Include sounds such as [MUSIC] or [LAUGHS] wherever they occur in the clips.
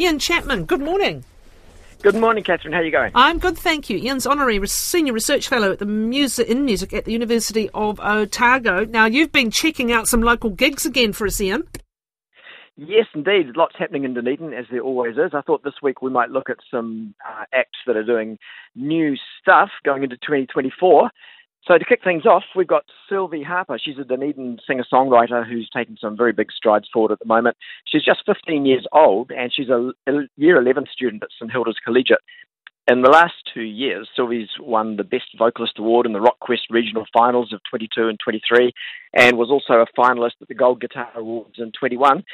Ian Chapman, good morning. Good morning, Catherine. How are you going? I'm good, thank you. Ian's honorary senior research fellow at the music in music at the University of Otago. Now, you've been checking out some local gigs again for us, Ian. Yes, indeed. Lots happening in Dunedin, as there always is. I thought this week we might look at some uh, acts that are doing new stuff going into 2024. So to kick things off, we've got Sylvie Harper. She's a Dunedin singer-songwriter who's taking some very big strides forward at the moment. She's just 15 years old and she's a year 11 student at St Hilda's Collegiate. In the last two years, Sylvie's won the Best Vocalist Award in the RockQuest Regional Finals of 22 and 23 and was also a finalist at the Gold Guitar Awards in 21.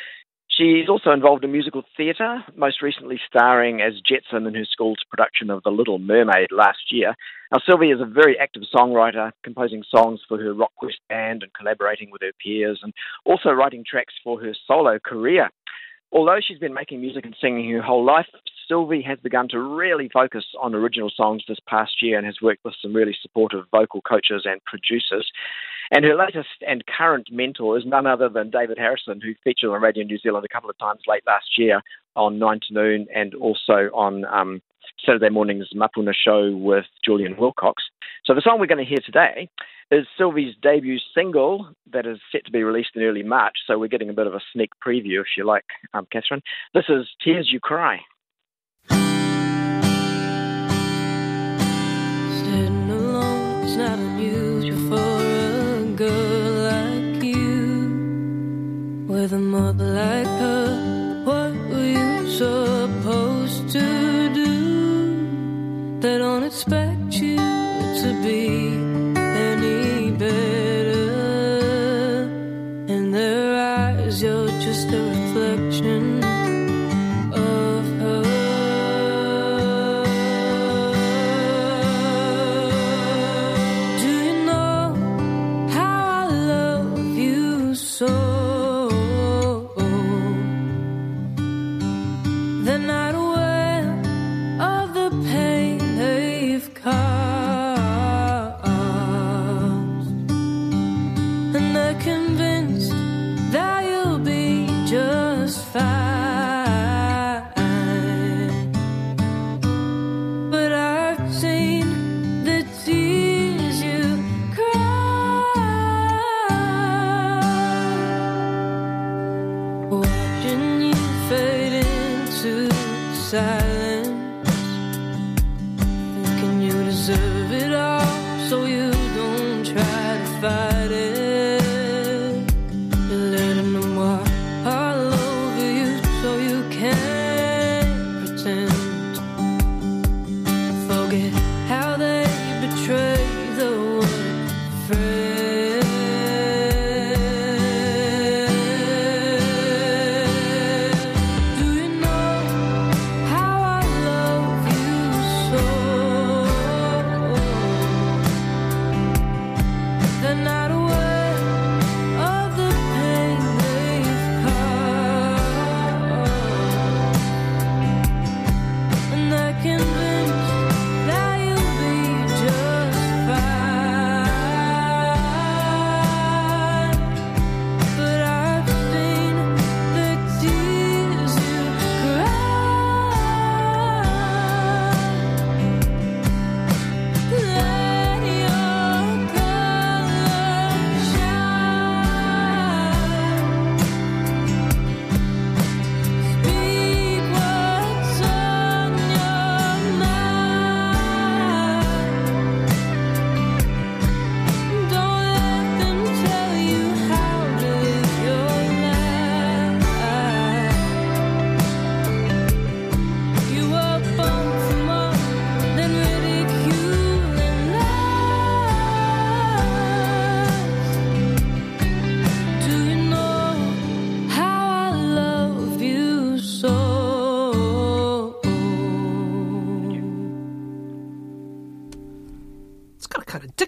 She's also involved in musical theatre, most recently starring as Jetsam in her school's production of The Little Mermaid last year. Now, Sylvie is a very active songwriter, composing songs for her RockQuest band and collaborating with her peers, and also writing tracks for her solo career. Although she's been making music and singing her whole life, Sylvie has begun to really focus on original songs this past year and has worked with some really supportive vocal coaches and producers. And her latest and current mentor is none other than David Harrison, who featured on Radio New Zealand a couple of times late last year on 9 to Noon and also on um, Saturday morning's Mapuna show with Julian Wilcox. So the song we're going to hear today is Sylvie's debut single that is set to be released in early March. So we're getting a bit of a sneak preview, if you like, um, Catherine. This is Tears You Cry. Alone is not unusual for Like her, what were you supposed to do? They don't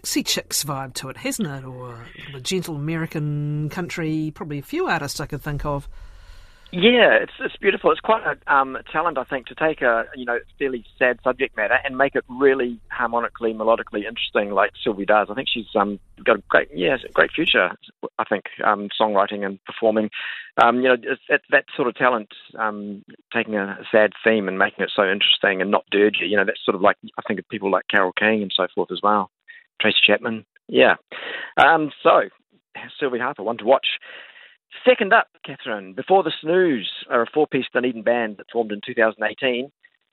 Dixie Chicks vibe to it, hasn't it? Or the gentle American country, probably a few artists I could think of. Yeah, it's it's beautiful. It's quite a um, talent, I think, to take a you know fairly sad subject matter and make it really harmonically, melodically interesting, like Sylvie does. I think she's um, got a great, yeah, great future. I think um, songwriting and performing. Um, you know, it's, it's that sort of talent, um, taking a sad theme and making it so interesting and not dirgy. You know, that's sort of like I think of people like Carole King and so forth as well. Tracy Chapman, yeah. Um, so Sylvie Harper, one to watch. Second up, Catherine, Before the Snooze are a four piece Dunedin band that formed in 2018.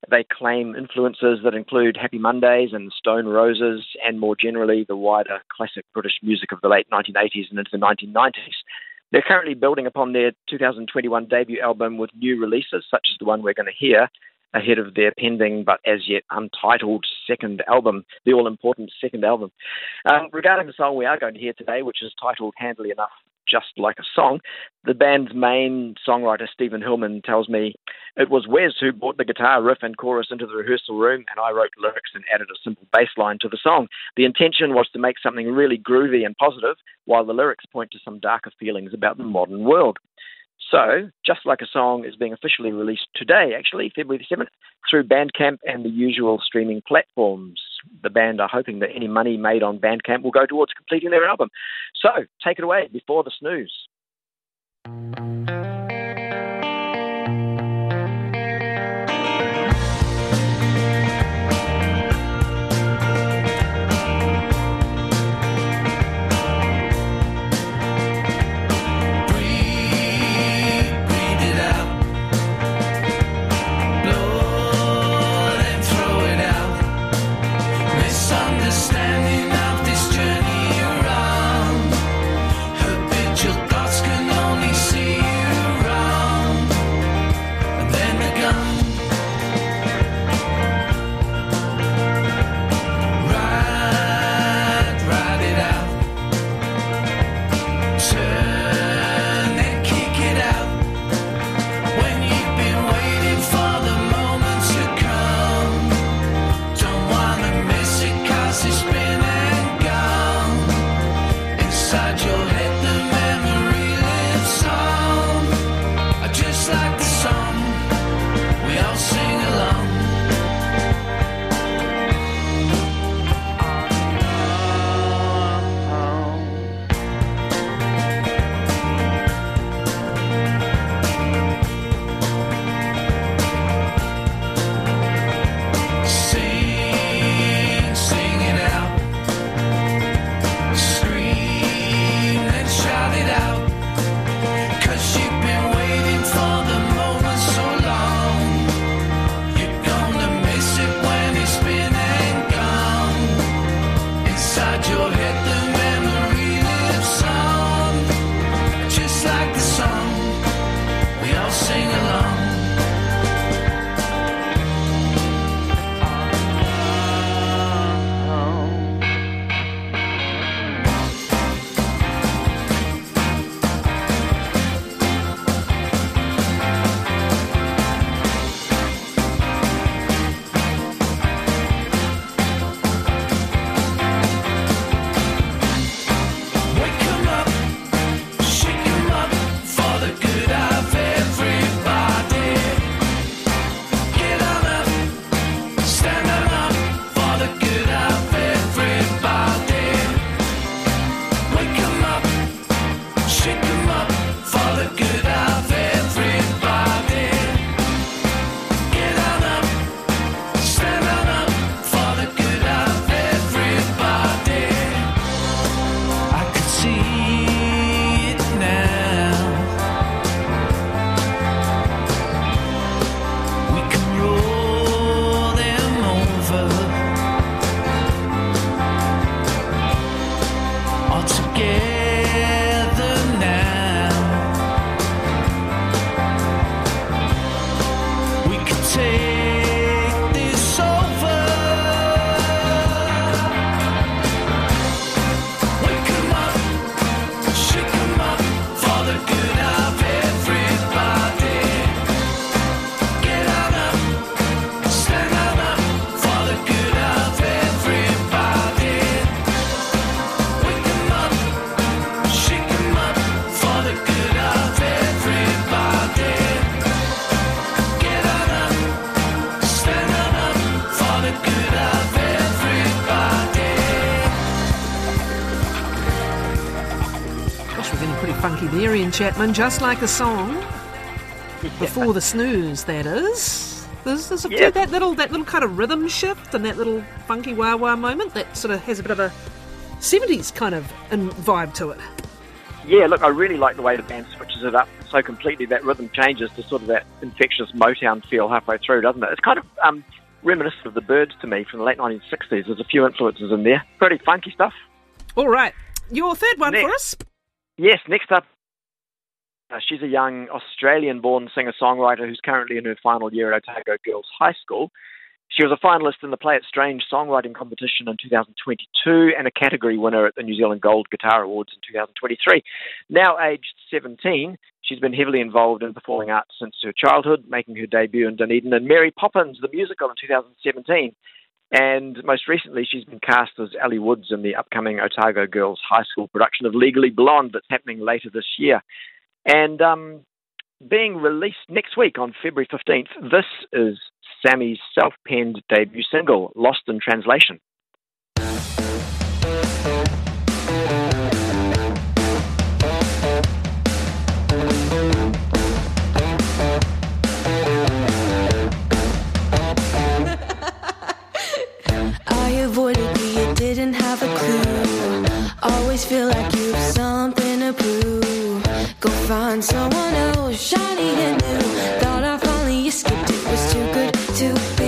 They claim influences that include Happy Mondays and Stone Roses, and more generally, the wider classic British music of the late 1980s and into the 1990s. They're currently building upon their 2021 debut album with new releases, such as the one we're going to hear, ahead of their pending but as yet untitled second album, the all important second album. Um, regarding the song we are going to hear today, which is titled Handily Enough just like a song. The band's main songwriter, Stephen Hillman, tells me it was Wes who brought the guitar riff and chorus into the rehearsal room, and I wrote lyrics and added a simple bass line to the song. The intention was to make something really groovy and positive, while the lyrics point to some darker feelings about the modern world. So, Just Like a Song is being officially released today, actually, February the 7th, through Bandcamp and the usual streaming platforms. The band are hoping that any money made on Bandcamp will go towards completing their album. So, take it away before the snooze. Marion Chapman, just like a song. [LAUGHS] Before the snooze, that is. There's, there's a, Yeah. that little that little kind of rhythm shift and that little funky wah wah moment that sort of has a bit of a 70s kind of vibe to it. Yeah, look, I really like the way the band switches it up so completely. That rhythm changes to sort of that infectious Motown feel halfway through, doesn't it? It's kind of um, reminiscent of the Byrds to me from the late 1960s. There's a few influences in there. Pretty funky stuff. All right, your third one Next. for us. Yes, next up, uh, she's a young Australian-born singer-songwriter who's currently in her final year at Otago Girls High School. She was a finalist in the Play It Strange songwriting competition in 2022 and a category winner at the New Zealand Gold Guitar Awards in 2023. Now aged 17, she's been heavily involved in performing arts since her childhood, making her debut in Dunedin and Mary Poppins, the musical, in 2017. And most recently, she's been cast as Ellie Woods in the upcoming Otago Girls High School production of Legally Blonde that's happening later this year. And um, being released next week on February 15th, this is Sammy's self penned debut single, Lost in Translation. Always feel like you've something to prove. Go find someone else, shiny and new. Thought I finally escaped, it was too good to be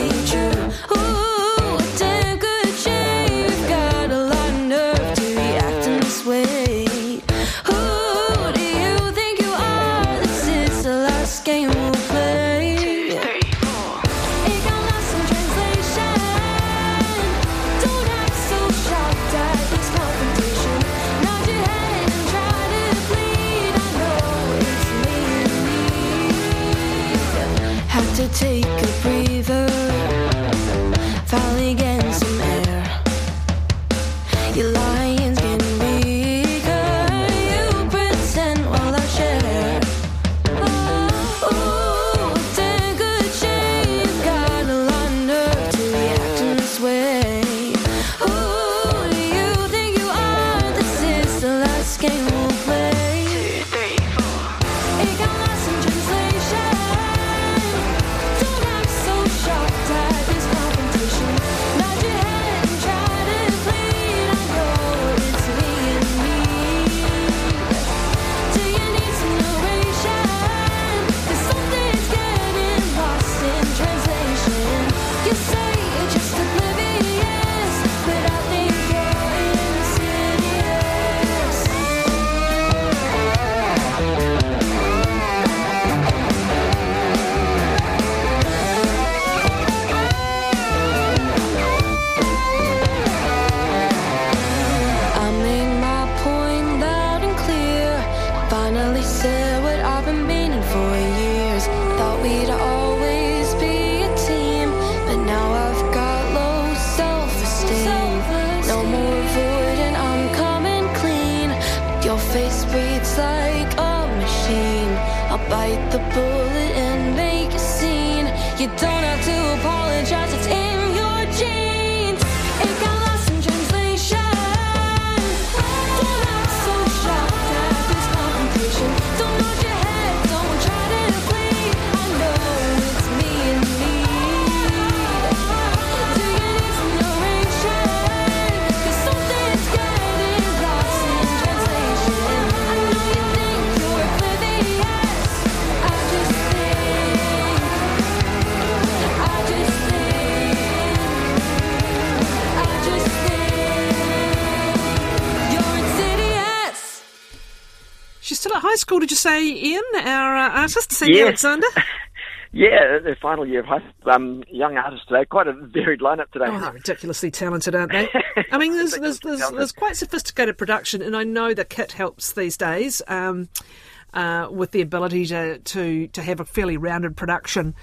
bite the bullet and make a scene. You don't high school, did you say, Ian, our uh, artist, Sammy Yeah. Alixander? [LAUGHS] Yeah, the final year of high school. Um, young artist today. Quite a varied lineup today. Oh, ridiculously talented, aren't they? [LAUGHS] I mean, there's, there's, there's, there's quite sophisticated production, and I know the kit helps these days um, uh, with the ability to, to, to have a fairly rounded production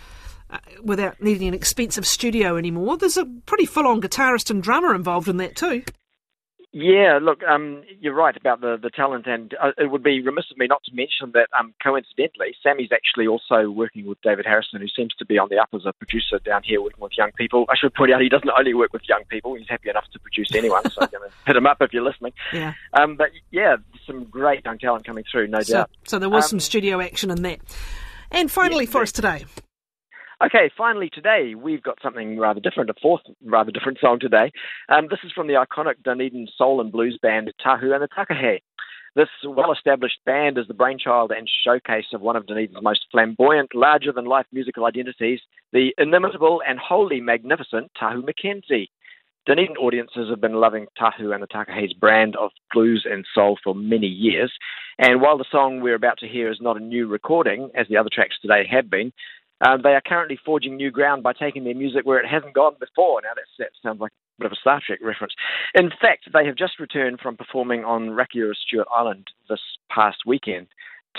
uh, without needing an expensive studio anymore. There's a pretty full on guitarist and drummer involved in that too. Yeah, look, um, you're right about the, the talent, and uh, it would be remiss of me not to mention that um, coincidentally, Sammy's actually also working with David Harrison, who seems to be on the up as a producer down here working with young people. I should point out he doesn't only work with young people, he's happy enough to produce anyone, so I'm going [LAUGHS] to hit him up if you're listening. Yeah. Um, but yeah, some great young talent coming through, no so, doubt. So there was Um, some studio action in that. And finally, yes, for us today, Okay, finally today we've got something rather different, a fourth rather different song today. Um, this is from the iconic Dunedin soul and blues band Tahu and the Takahe. This well-established band is the brainchild and showcase of one of Dunedin's most flamboyant, larger-than-life musical identities, the inimitable and wholly magnificent Tahu McKenzie. Dunedin audiences have been loving Tahu and the Takahe's brand of blues and soul for many years. And while the song we're about to hear is not a new recording, as the other tracks today have been, um, they are currently forging new ground by taking their music where it hasn't gone before. Now, that sounds like a bit of a Star Trek reference. In fact, they have just returned from performing on Rakiura Stewart Island this past weekend.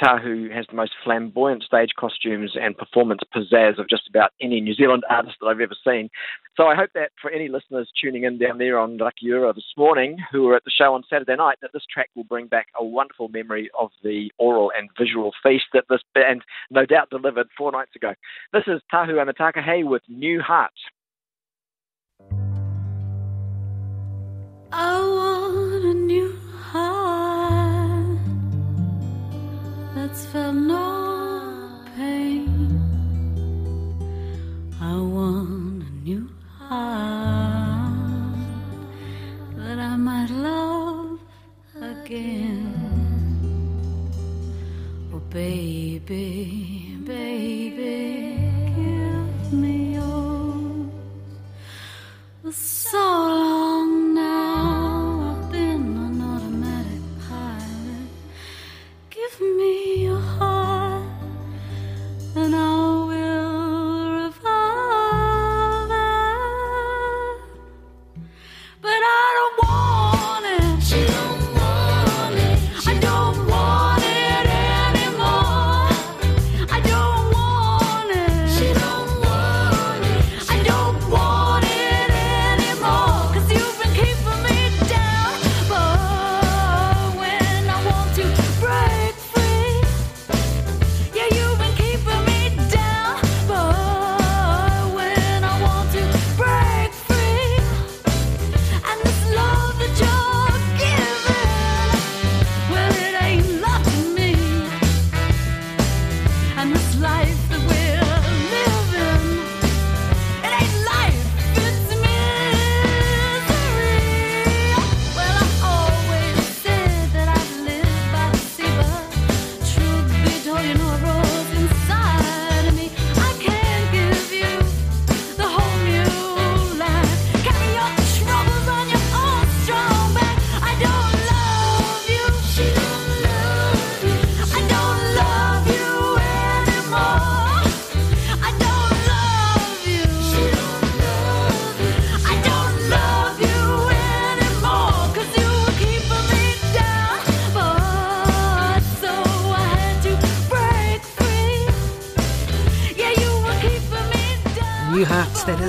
Tahu has the most flamboyant stage costumes and performance pizzazz of just about any New Zealand [LAUGHS] artist that I've ever seen. So I hope that for any listeners tuning in down there on Rakiura this morning who were at the show on Saturday night, that this track will bring back a wonderful memory of the aural and visual feast that this band no doubt delivered four nights ago. This is Tahu and the with New Heart. I want a new heart that's felt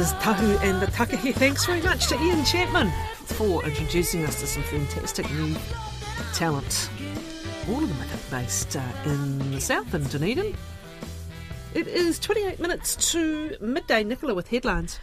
is Tahu and the Takahe. Thanks very much to Ian Chapman for introducing us to some fantastic new talent. All of them, think, based uh, in the south in Dunedin. It is 28 minutes to midday. Nicola with headlines.